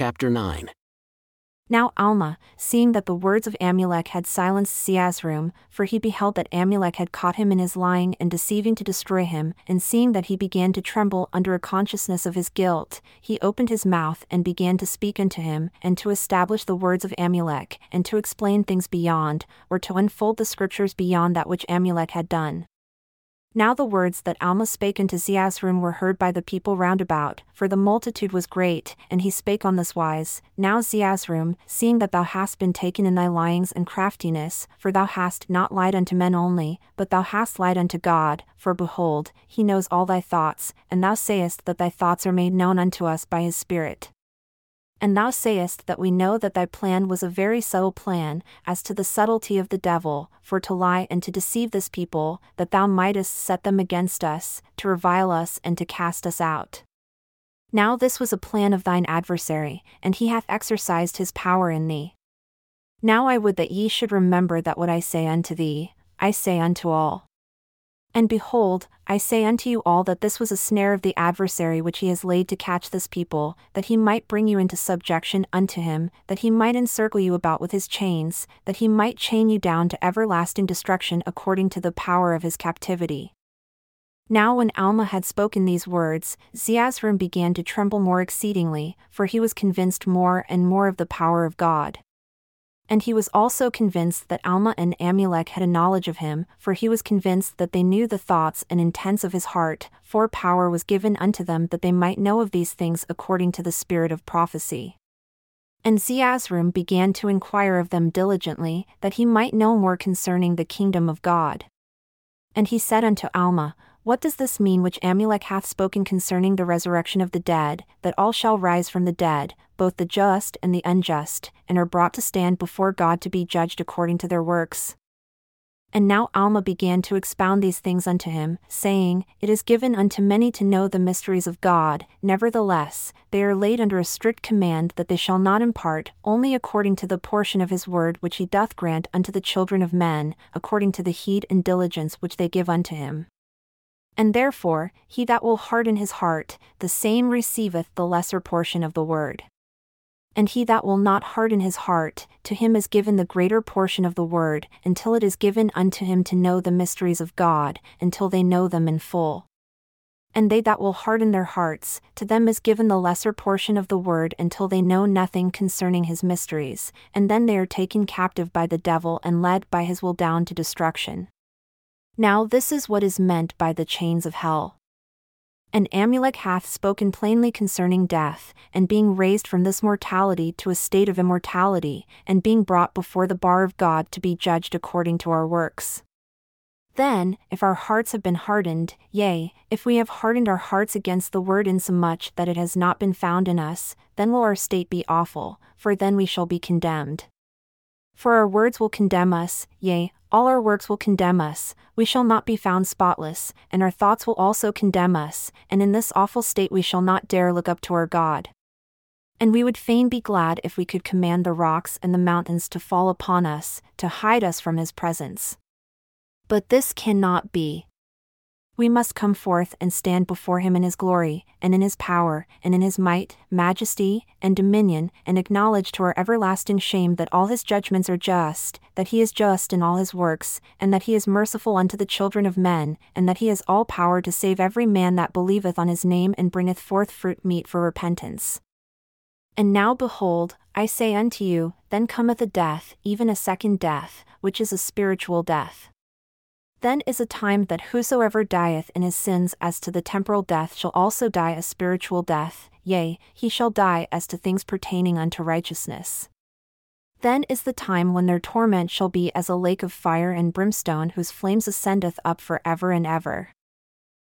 Chapter 9 Now Alma, seeing that the words of Amulek had silenced Zeezrom, for he beheld that Amulek had caught him in his lying and deceiving to destroy him, and seeing that he began to tremble under a consciousness of his guilt, he opened his mouth and began to speak unto him, and to establish the words of Amulek, and to explain things beyond, or to unfold the scriptures beyond that which Amulek had done. Now the words that Alma spake unto Zeezrom were heard by the people round about, for the multitude was great, and he spake on this wise Now Zeezrom, seeing that thou hast been taken in thy lyings and craftiness, for thou hast not lied unto men only, but thou hast lied unto God, for behold, he knows all thy thoughts, and thou sayest that thy thoughts are made known unto us by his Spirit. And thou sayest that we know that thy plan was a very subtle plan, as to the subtlety of the devil, for to lie and to deceive this people, that thou mightest set them against us, to revile us and to cast us out. Now this was a plan of thine adversary, and he hath exercised his power in thee. Now I would that ye should remember that what I say unto thee, I say unto all. And behold, I say unto you all that this was a snare of the adversary which he has laid to catch this people, that he might bring you into subjection unto him, that he might encircle you about with his chains, that he might chain you down to everlasting destruction according to the power of his captivity. Now, when Alma had spoken these words, Zeezrom began to tremble more exceedingly, for he was convinced more and more of the power of God and he was also convinced that Alma and Amulek had a knowledge of him, for he was convinced that they knew the thoughts and intents of his heart, for power was given unto them that they might know of these things according to the spirit of prophecy. And Zeezrom began to inquire of them diligently, that he might know more concerning the kingdom of God. And he said unto Alma, what does this mean which Amulek hath spoken concerning the resurrection of the dead, that all shall rise from the dead, both the just and the unjust, and are brought to stand before God to be judged according to their works? And now Alma began to expound these things unto him, saying, It is given unto many to know the mysteries of God, nevertheless, they are laid under a strict command that they shall not impart, only according to the portion of his word which he doth grant unto the children of men, according to the heed and diligence which they give unto him. And therefore, he that will harden his heart, the same receiveth the lesser portion of the word. And he that will not harden his heart, to him is given the greater portion of the word, until it is given unto him to know the mysteries of God, until they know them in full. And they that will harden their hearts, to them is given the lesser portion of the word until they know nothing concerning his mysteries, and then they are taken captive by the devil and led by his will down to destruction. Now this is what is meant by the chains of hell. And Amulek hath spoken plainly concerning death, and being raised from this mortality to a state of immortality, and being brought before the bar of God to be judged according to our works. Then, if our hearts have been hardened, yea, if we have hardened our hearts against the word insomuch that it has not been found in us, then will our state be awful, for then we shall be condemned. For our words will condemn us, yea, all our works will condemn us, we shall not be found spotless, and our thoughts will also condemn us, and in this awful state we shall not dare look up to our God. And we would fain be glad if we could command the rocks and the mountains to fall upon us, to hide us from his presence. But this cannot be we must come forth and stand before him in his glory, and in his power, and in his might, majesty, and dominion, and acknowledge to our everlasting shame that all his judgments are just, that he is just in all his works, and that he is merciful unto the children of men, and that he has all power to save every man that believeth on his name and bringeth forth fruit meet for repentance. And now behold, I say unto you, then cometh a death, even a second death, which is a spiritual death. Then is a time that whosoever dieth in his sins as to the temporal death shall also die a spiritual death, yea, he shall die as to things pertaining unto righteousness. Then is the time when their torment shall be as a lake of fire and brimstone whose flames ascendeth up for ever and ever.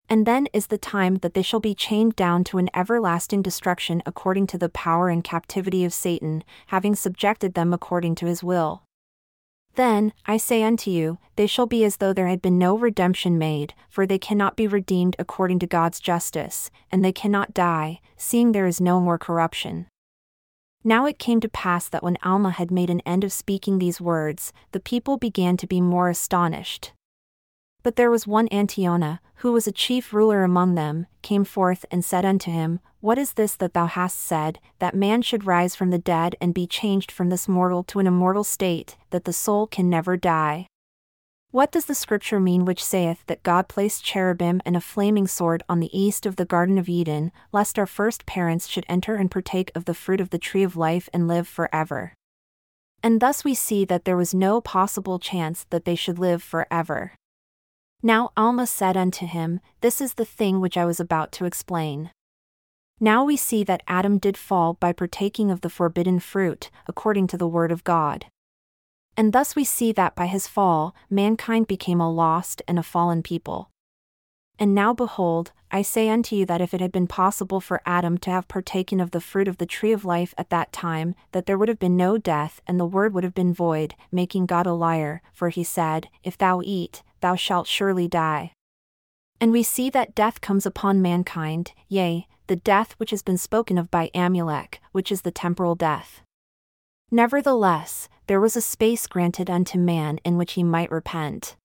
And then is the time that they shall be chained down to an everlasting destruction according to the power and captivity of Satan, having subjected them according to his will. Then, I say unto you, they shall be as though there had been no redemption made, for they cannot be redeemed according to God's justice, and they cannot die, seeing there is no more corruption. Now it came to pass that when Alma had made an end of speaking these words, the people began to be more astonished. But there was one Antionah, who was a chief ruler among them, came forth and said unto him, What is this that thou hast said, that man should rise from the dead and be changed from this mortal to an immortal state, that the soul can never die? What does the scripture mean which saith that God placed cherubim and a flaming sword on the east of the Garden of Eden, lest our first parents should enter and partake of the fruit of the tree of life and live forever? And thus we see that there was no possible chance that they should live forever. Now Alma said unto him, This is the thing which I was about to explain. Now we see that Adam did fall by partaking of the forbidden fruit, according to the word of God. And thus we see that by his fall, mankind became a lost and a fallen people. And now behold, I say unto you that if it had been possible for Adam to have partaken of the fruit of the tree of life at that time, that there would have been no death, and the word would have been void, making God a liar, for he said, If thou eat, thou shalt surely die. And we see that death comes upon mankind, yea, the death which has been spoken of by Amulek, which is the temporal death. Nevertheless, there was a space granted unto man in which he might repent.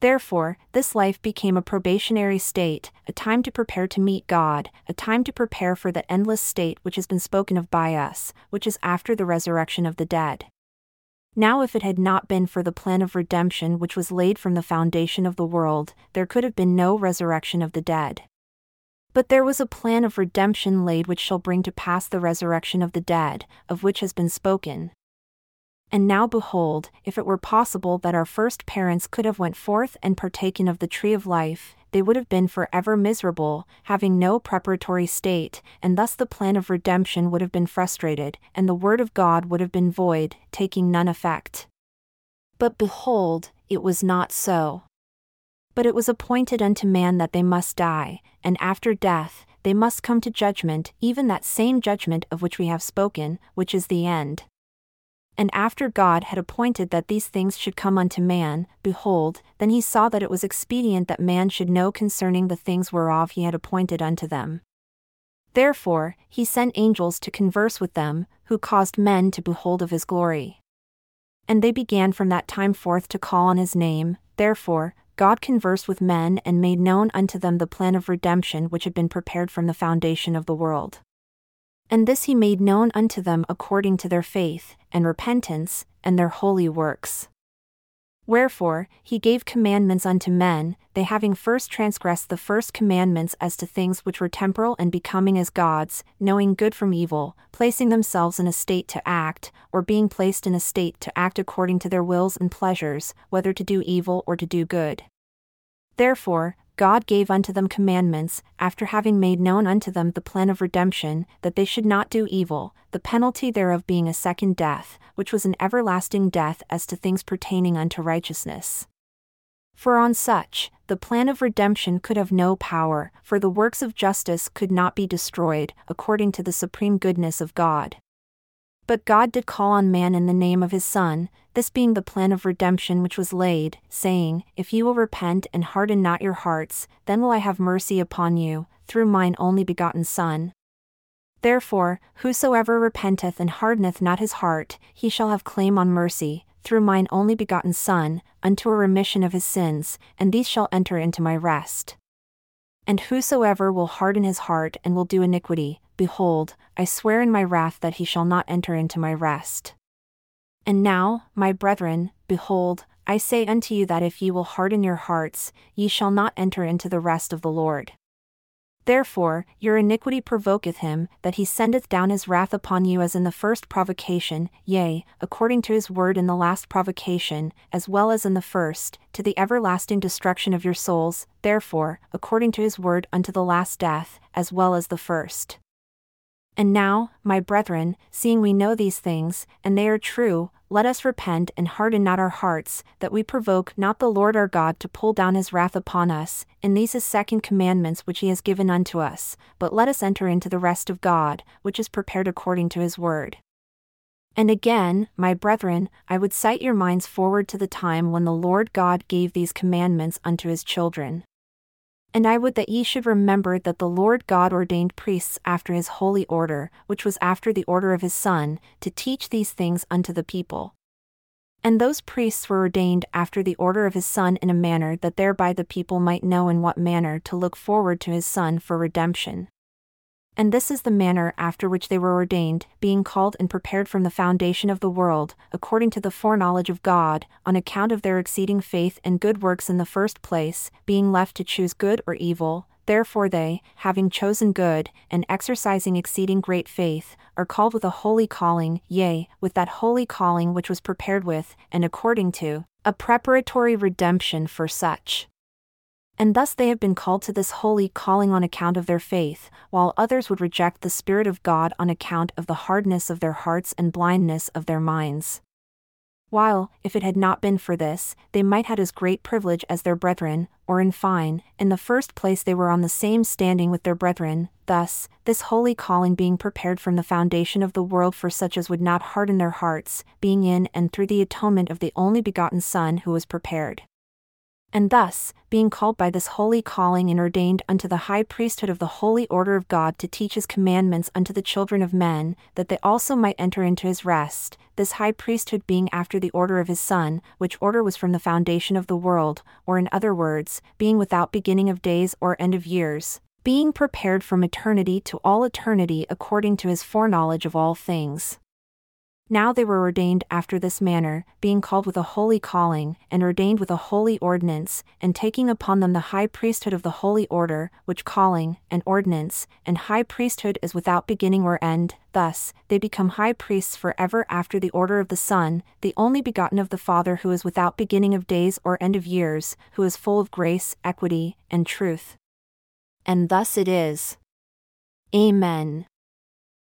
Therefore, this life became a probationary state, a time to prepare to meet God, a time to prepare for the endless state which has been spoken of by us, which is after the resurrection of the dead. Now, if it had not been for the plan of redemption which was laid from the foundation of the world, there could have been no resurrection of the dead. But there was a plan of redemption laid which shall bring to pass the resurrection of the dead, of which has been spoken, and now behold, if it were possible that our first parents could have went forth and partaken of the tree of life, they would have been forever miserable, having no preparatory state, and thus the plan of redemption would have been frustrated, and the word of God would have been void, taking none effect. But behold, it was not so. But it was appointed unto man that they must die, and after death, they must come to judgment, even that same judgment of which we have spoken, which is the end. And after God had appointed that these things should come unto man, behold, then he saw that it was expedient that man should know concerning the things whereof he had appointed unto them. Therefore, he sent angels to converse with them, who caused men to behold of his glory. And they began from that time forth to call on his name, therefore, God conversed with men and made known unto them the plan of redemption which had been prepared from the foundation of the world. And this he made known unto them according to their faith, and repentance, and their holy works. Wherefore, he gave commandments unto men, they having first transgressed the first commandments as to things which were temporal and becoming as gods, knowing good from evil, placing themselves in a state to act, or being placed in a state to act according to their wills and pleasures, whether to do evil or to do good. Therefore, God gave unto them commandments, after having made known unto them the plan of redemption, that they should not do evil, the penalty thereof being a second death, which was an everlasting death as to things pertaining unto righteousness. For on such, the plan of redemption could have no power, for the works of justice could not be destroyed, according to the supreme goodness of God. But God did call on man in the name of his Son, this being the plan of redemption which was laid, saying, If ye will repent and harden not your hearts, then will I have mercy upon you, through mine only begotten Son. Therefore, whosoever repenteth and hardeneth not his heart, he shall have claim on mercy, through mine only begotten Son, unto a remission of his sins, and these shall enter into my rest. And whosoever will harden his heart and will do iniquity, behold, I swear in my wrath that he shall not enter into my rest. And now, my brethren, behold, I say unto you that if ye will harden your hearts, ye shall not enter into the rest of the Lord. Therefore, your iniquity provoketh him, that he sendeth down his wrath upon you as in the first provocation, yea, according to his word in the last provocation, as well as in the first, to the everlasting destruction of your souls, therefore, according to his word unto the last death, as well as the first. And now, my brethren, seeing we know these things, and they are true, let us repent and harden not our hearts, that we provoke not the Lord our God to pull down his wrath upon us, in these his second commandments which he has given unto us, but let us enter into the rest of God, which is prepared according to his word. And again, my brethren, I would cite your minds forward to the time when the Lord God gave these commandments unto his children. And I would that ye should remember that the Lord God ordained priests after his holy order, which was after the order of his Son, to teach these things unto the people. And those priests were ordained after the order of his Son in a manner that thereby the people might know in what manner to look forward to his Son for redemption. And this is the manner after which they were ordained, being called and prepared from the foundation of the world, according to the foreknowledge of God, on account of their exceeding faith and good works in the first place, being left to choose good or evil, therefore they, having chosen good, and exercising exceeding great faith, are called with a holy calling, yea, with that holy calling which was prepared with, and according to, a preparatory redemption for such. And thus they have been called to this holy calling on account of their faith, while others would reject the Spirit of God on account of the hardness of their hearts and blindness of their minds. While, if it had not been for this, they might had as great privilege as their brethren, or in fine, in the first place they were on the same standing with their brethren, thus, this holy calling being prepared from the foundation of the world for such as would not harden their hearts, being in and through the atonement of the only begotten Son who was prepared and thus, being called by this holy calling and ordained unto the high priesthood of the holy order of God to teach his commandments unto the children of men, that they also might enter into his rest, this high priesthood being after the order of his Son, which order was from the foundation of the world, or in other words, being without beginning of days or end of years, being prepared from eternity to all eternity according to his foreknowledge of all things. Now they were ordained after this manner, being called with a holy calling, and ordained with a holy ordinance, and taking upon them the high priesthood of the holy order, which calling, and ordinance, and high priesthood is without beginning or end, thus, they become high priests for ever after the order of the Son, the only begotten of the Father who is without beginning of days or end of years, who is full of grace, equity, and truth. And thus it is. Amen.